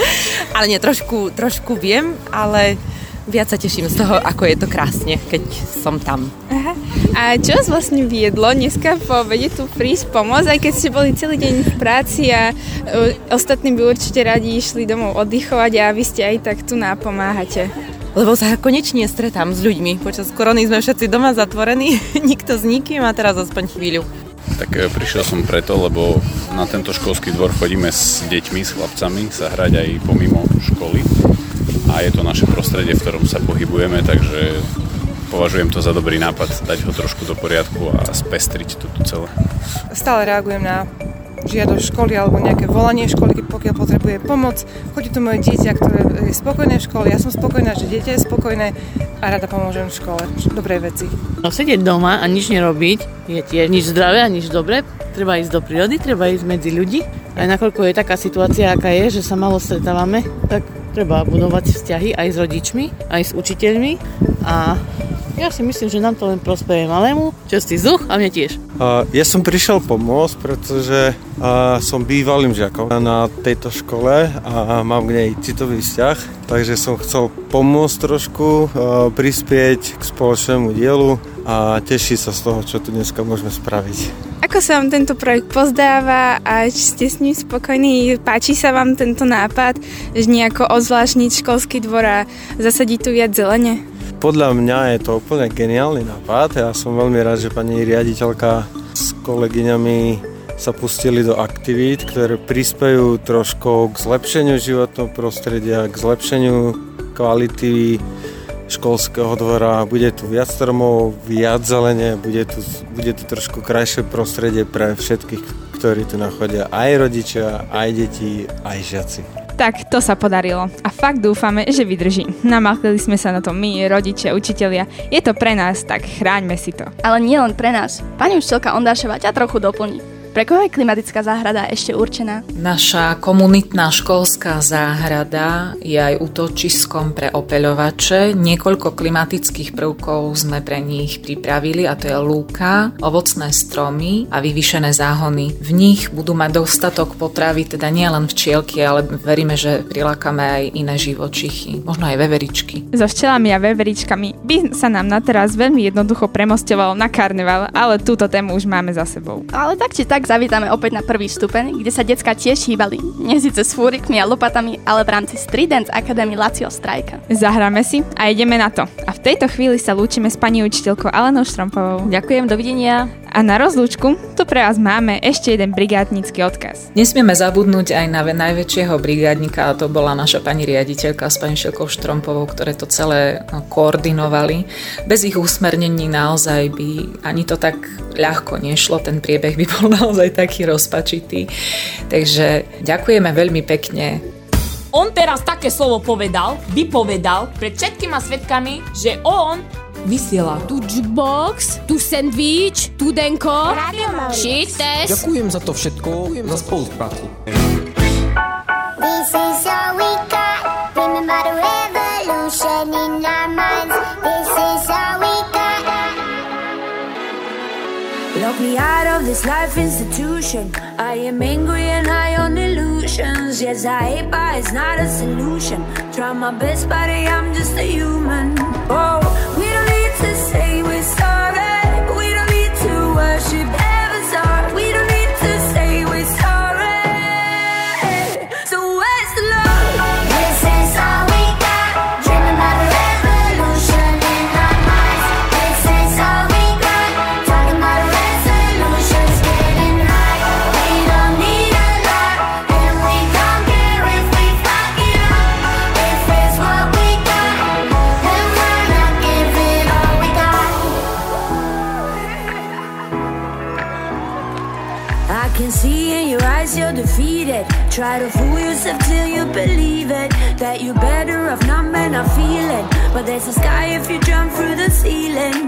ale nie, trošku, trošku viem, ale viac sa teším z toho, ako je to krásne, keď som tam. Aha. A čo vás vlastne viedlo dneska po obede tu prísť pomôcť, aj keď ste boli celý deň v práci a uh, ostatní by určite radi išli domov oddychovať a vy ste aj tak tu napomáhate? Lebo sa konečne stretám s ľuďmi. Počas korony sme všetci doma zatvorení, nikto s nikým a teraz aspoň chvíľu. Tak e, prišiel som preto, lebo na tento školský dvor chodíme s deťmi, s chlapcami sa hrať aj pomimo školy a je to naše prostredie, v ktorom sa pohybujeme, takže považujem to za dobrý nápad dať ho trošku do poriadku a spestriť to tu celé. Stále reagujem na žiadosť školy alebo nejaké volanie školy, pokiaľ potrebuje pomoc. Chodí tu moje dieťa, ktoré je spokojné v škole, ja som spokojná, že dieťa je spokojné a rada pomôžem v škole. Dobré veci. No, sedieť doma a nič nerobiť je tiež nič zdravé a nič dobré. Treba ísť do prírody, treba ísť medzi ľudí. Aj nakoľko je taká situácia, aká je, že sa malo stretávame, tak treba budovať vzťahy aj s rodičmi, aj s učiteľmi a ja si myslím, že nám to len prospeje malému, čestý zuch a mne tiež. Ja som prišiel pomôcť, pretože som bývalým žiakom na tejto škole a mám k nej citový vzťah, takže som chcel pomôcť trošku, prispieť k spoločnému dielu a teší sa z toho, čo tu dneska môžeme spraviť. Ako sa vám tento projekt pozdáva a či ste s ním spokojní? Páči sa vám tento nápad, že nejako ozvláštniť školský dvor a zasadiť tu viac zelene? Podľa mňa je to úplne geniálny nápad. Ja som veľmi rád, že pani riaditeľka s kolegyňami sa pustili do aktivít, ktoré prispejú trošku k zlepšeniu životného prostredia, k zlepšeniu kvality školského dvora. Bude tu viac stromov, viac zelene, bude tu, bude tu trošku krajšie prostredie pre všetkých, ktorí tu nachodia. Aj rodičia, aj deti, aj žiaci. Tak to sa podarilo a fakt dúfame, že vydrží. Namakli sme sa na to my, rodičia, učitelia. Je to pre nás, tak chráňme si to. Ale nie len pre nás. Pani učiteľka Ondášova ťa trochu doplní. Pre koho je klimatická záhrada ešte určená? Naša komunitná školská záhrada je aj útočiskom pre opeľovače. Niekoľko klimatických prvkov sme pre nich pripravili a to je lúka, ovocné stromy a vyvýšené záhony. V nich budú mať dostatok potravy, teda nie len včielky, ale veríme, že prilákame aj iné živočichy, možno aj veveričky. So včelami a veveričkami by sa nám na teraz veľmi jednoducho premostovalo na karneval, ale túto tému už máme za sebou. Ale tak či tak tak zavítame opäť na prvý stupeň, kde sa decka tiež hýbali. Nie síce s fúrikmi a lopatami, ale v rámci Street Dance Academy Lacio Strajka. Zahráme si a ideme na to. A v tejto chvíli sa lúčime s pani učiteľkou Alenou Štrompovou. Ďakujem, dovidenia. A na rozlúčku tu pre vás máme ešte jeden brigádnický odkaz. Nesmieme zabudnúť aj na najväčšieho brigádnika, a to bola naša pani riaditeľka s pani Šelkou Štrompovou, ktoré to celé no, koordinovali. Bez ich usmernení naozaj by ani to tak ľahko nešlo, ten priebeh by bol naozaj taký rozpačitý. Takže ďakujeme veľmi pekne. On teraz také slovo povedal, vypovedal pred všetkými svetkami, že on vysiela. Tu jukebox, tu sandwich, tu denko, shit test. Ďakujem za to všetko, ďakujem za spoluprácu. This is all we got. Remember the revolution in our minds. This is all we got. Lock me out of this life institution. I am angry and high on illusions. Yes, I hate, but it's not a solution. Try my best, but I'm just a human. Oh, we don't to say ceiling.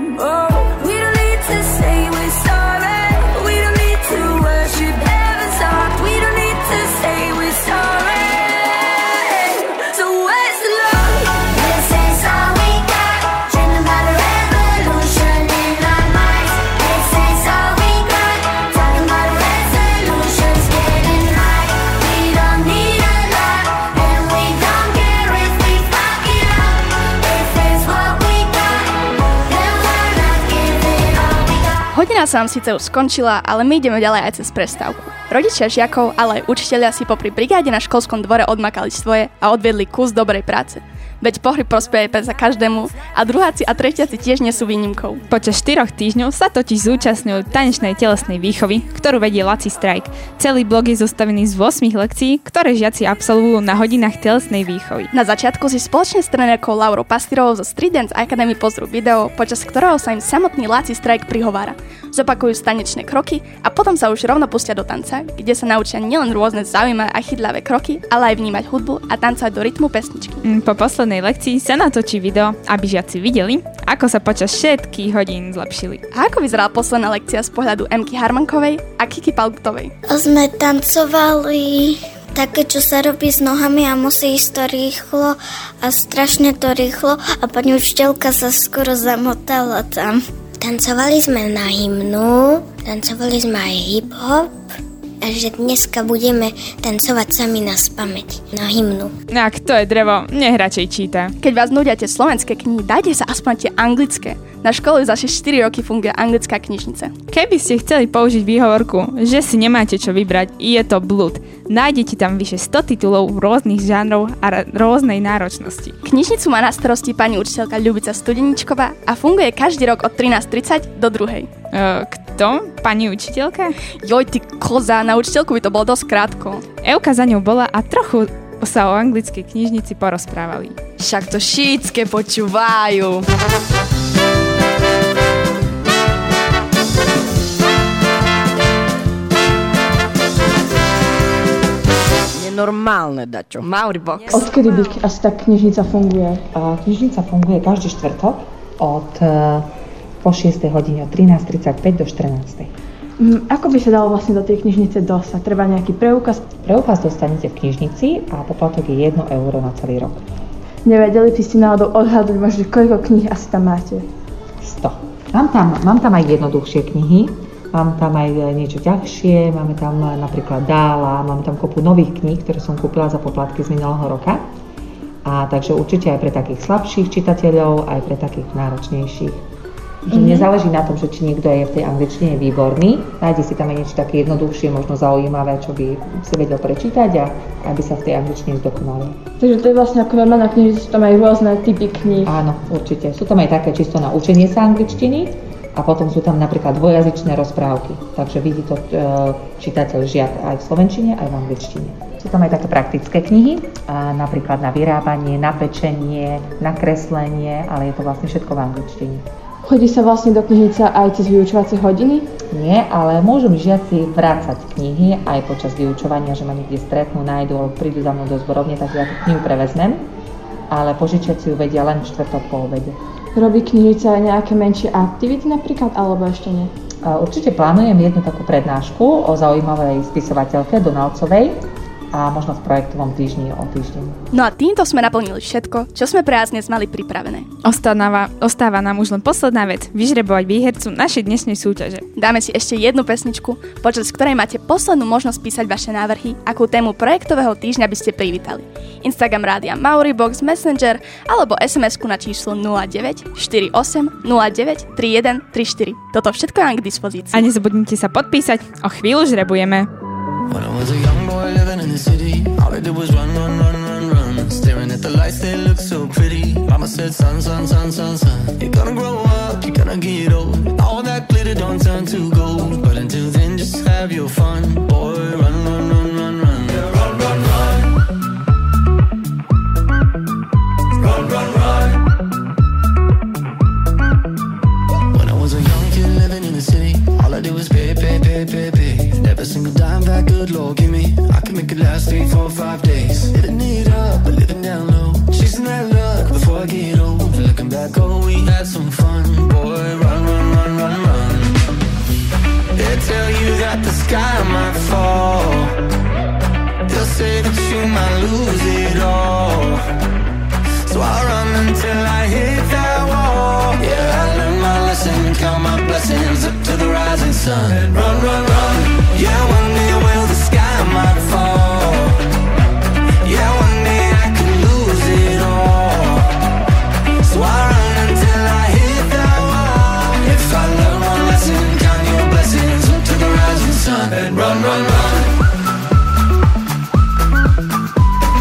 Nám síce už skončila, ale my ideme ďalej aj cez prestávku. Rodičia žiakov, ale aj učiteľia si popri brigáde na školskom dvore odmakali svoje a odviedli kus dobrej práce. Veď pohry prospeje za každému a druháci a tretiaci tiež nie sú výnimkou. Počas 4 týždňov sa totiž zúčastňujú tanečnej telesnej výchovy, ktorú vedie Laci Strike. Celý blog je zostavený z 8 lekcií, ktoré žiaci absolvujú na hodinách telesnej výchovy. Na začiatku si spoločne s trenérkou Laurou Pastirovou zo Street Dance Academy pozrú video, počas ktorého sa im samotný Laci Strike prihovára. Zopakujú stanečné kroky a potom sa už rovno pustia do tanca, kde sa naučia nielen rôzne zaujímavé a chytľavé kroky, ale aj vnímať hudbu a tancovať do rytmu pesničky. Mm, Po poslednej lekcii sa natočí video, aby žiaci videli, ako sa počas všetkých hodín zlepšili. A ako vyzerala posledná lekcia z pohľadu Emky Harmankovej a Kiki Palgutovej? Sme tancovali také, čo sa robí s nohami a musí ísť to rýchlo a strašne to rýchlo a pani učiteľka sa skoro zamotala tam. Tancovali sme na hymnu, tancovali sme aj hip-hop a že dneska budeme tancovať sami na spameť, na hymnu. Ak to je drevo, nech radšej číta. Keď vás nudia tie slovenské knihy, dajte sa aspoň tie anglické. Na škole za 4 roky funguje anglická knižnica. Keby ste chceli použiť výhovorku, že si nemáte čo vybrať, je to blúd. Nájdete tam vyše 100 titulov rôznych žánrov a ra- rôznej náročnosti. Knižnicu má na starosti pani učiteľka Ľubica Studeničková a funguje každý rok od 13.30 do 2. Uh, kto? Pani učiteľka? Joj, ty koza, na učiteľku by to bolo dosť krátko. Euka za ňou bola a trochu sa o anglickej knižnici porozprávali. Však to šítske počúvajú. Nenormálne, dačo. Mauribox. Odkedy by asi tá knižnica funguje? Knižnica funguje každý štvrtok od po 6. hodine od 13.35 do 14. Mm, Ako by sa dalo vlastne do tej knižnice dostať? Treba nejaký preukaz? Preukaz dostanete v knižnici a poplatok je 1 euro na celý rok. Nevedeli by ste náhodou odhadnúť možno koľko kníh asi tam máte? 100. Mám tam, mám tam aj jednoduchšie knihy, mám tam aj e, niečo ťažšie, máme tam e, napríklad Dála, mám tam kopu nových kníh, ktoré som kúpila za poplatky z minulého roka. A takže určite aj pre takých slabších čitateľov, aj pre takých náročnejších. Že Mhm. nezáleží na tom, že či niekto je v tej angličtine výborný, nájde si tam aj niečo také jednoduchšie, možno zaujímavé, čo by si vedel prečítať a aby sa v tej angličtine zdokonalil. Takže to je vlastne ako normálna že sú tam aj rôzne typy kníh. Áno, určite. Sú tam aj také čisto na učenie sa angličtiny a potom sú tam napríklad dvojazyčné rozprávky. Takže vidí to e, čitateľ žiak aj v slovenčine, aj v angličtine. Sú tam aj také praktické knihy, a napríklad na vyrábanie, na pečenie, na kreslenie, ale je to vlastne všetko v angličtine. Chodí sa vlastne do knižnice aj cez vyučovacie hodiny? Nie, ale môžu mi žiaci vrácať knihy aj počas vyučovania, že ma niekde stretnú, nájdu alebo prídu za mnou do zborovne, tak ja tú knihu prevezmem, ale požičať si ju vedia len štvrtok po obede. Robí knižnica aj nejaké menšie aktivity napríklad, alebo ešte nie? Určite plánujem jednu takú prednášku o zaujímavej spisovateľke Donaldcovej a možno v projektovom týždni o týždeň. No a týmto sme naplnili všetko, čo sme pre vás dnes mali pripravené. Ostáva, ostáva nám už len posledná vec, vyžrebovať výhercu našej dnešnej súťaže. Dáme si ešte jednu pesničku, počas ktorej máte poslednú možnosť písať vaše návrhy, akú tému projektového týždňa by ste privítali. Instagram rádia Mauribox, Messenger alebo SMS-ku na číslo 09 48 09 31 34. Toto všetko je vám k dispozícii. A nezabudnite sa podpísať, o chvíľu žrebujeme. When I was a young living in the city, all I did was run, run, run, run, run. Staring at the lights, they look so pretty. Mama said, son, son, son, son, son. You're gonna grow up, you're gonna get old. All that glitter don't turn to gold. But until then, just have your fun. Boy, run, run, run. City, all I did was pay, pay, pay, pay, pay. Every single dime back, good Lord, give me. I can make it last three, four, five days. Living it up, but living down low. Chasing that luck before I get old. Looking back, oh, we had some fun. Boy, run, run, run, run, run. They tell you that the sky might fall. They'll say that you might lose it all. So I run until I hit that wall. Yeah, I lesson, count my blessings up to the rising sun. Run, run, run. Yeah, one day will the sky might fall. Yeah, one day I could lose it all. So I run until I hit that wall. If I learn one lesson, count your blessings up to the rising sun. Run, run, run.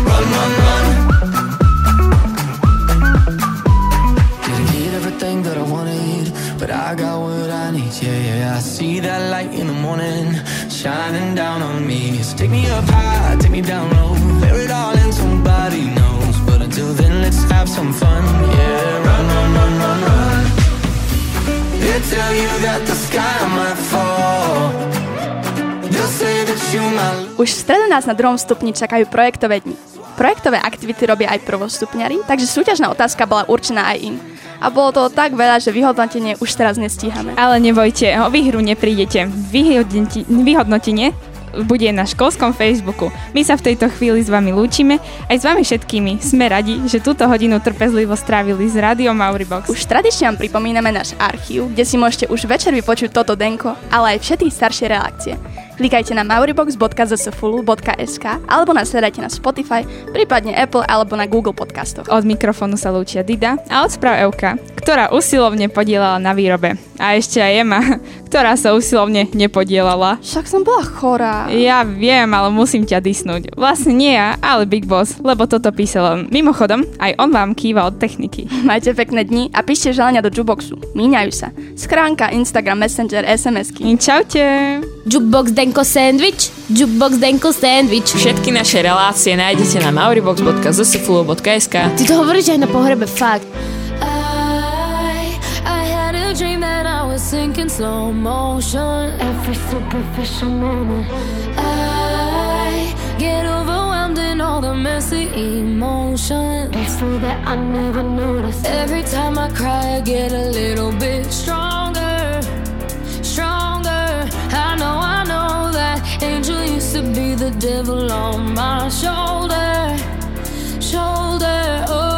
Run, run, run. Didn't get everything that I wanted, but I got what I need. Yeah, yeah. I see that light in the morning shining down on me. So take me up high, take me down low, bear it all in somebody knows. But until then, let's have some fun. Yeah, run, run, run, run, run. They tell you that the sky might fall. Už v strede nás na druhom stupni čakajú projektové dni. Projektové aktivity robia aj prvostupňari, takže súťažná otázka bola určená aj im. A bolo toho tak veľa, že vyhodnotenie už teraz nestíhame. Ale nebojte, o výhru neprídete. Vyhodnotenie bude na školskom Facebooku. My sa v tejto chvíli s vami lúčime. Aj s vami všetkými sme radi, že túto hodinu trpezlivo strávili s Rádiom Mauribox. Už tradične vám pripomíname náš archív, kde si môžete už večer vypočuť toto denko, ale aj všetky staršie reakcie. Klikajte na mauribox.zsfulu.sk alebo nás hľadajte na Spotify, prípadne Apple alebo na Google podcastoch. Od mikrofónu sa lúčia Dida a od správ Euka, ktorá usilovne podielala na výrobe. A ešte aj Ema, ktorá sa usilovne nepodielala. Však som bola chorá. Ja viem, ale musím ťa disnúť. Vlastne nie ja, ale Big Boss, lebo toto písal on. Mimochodom, aj on vám kýva od techniky. Majte pekné dni a píšte želania do Juboxu. Míňajú sa. Skránka, Instagram, Messenger, SMSky. Čaute. Jukebox Denko Sandwich, Jukebox Denko Sandwich. Všetky naše relácie nájdete na mauribox.zsfulu.sk Ty to hovoríš aj na pohrebe, fakt. I, I had a dream that I was sinking slow motion. Every superficial moment. I get overwhelmed in all the messy emotions. It's so that I never noticed. Every time I cry, I get a little bit. Stronger. Used to be the devil on my shoulder. Shoulder. Oh,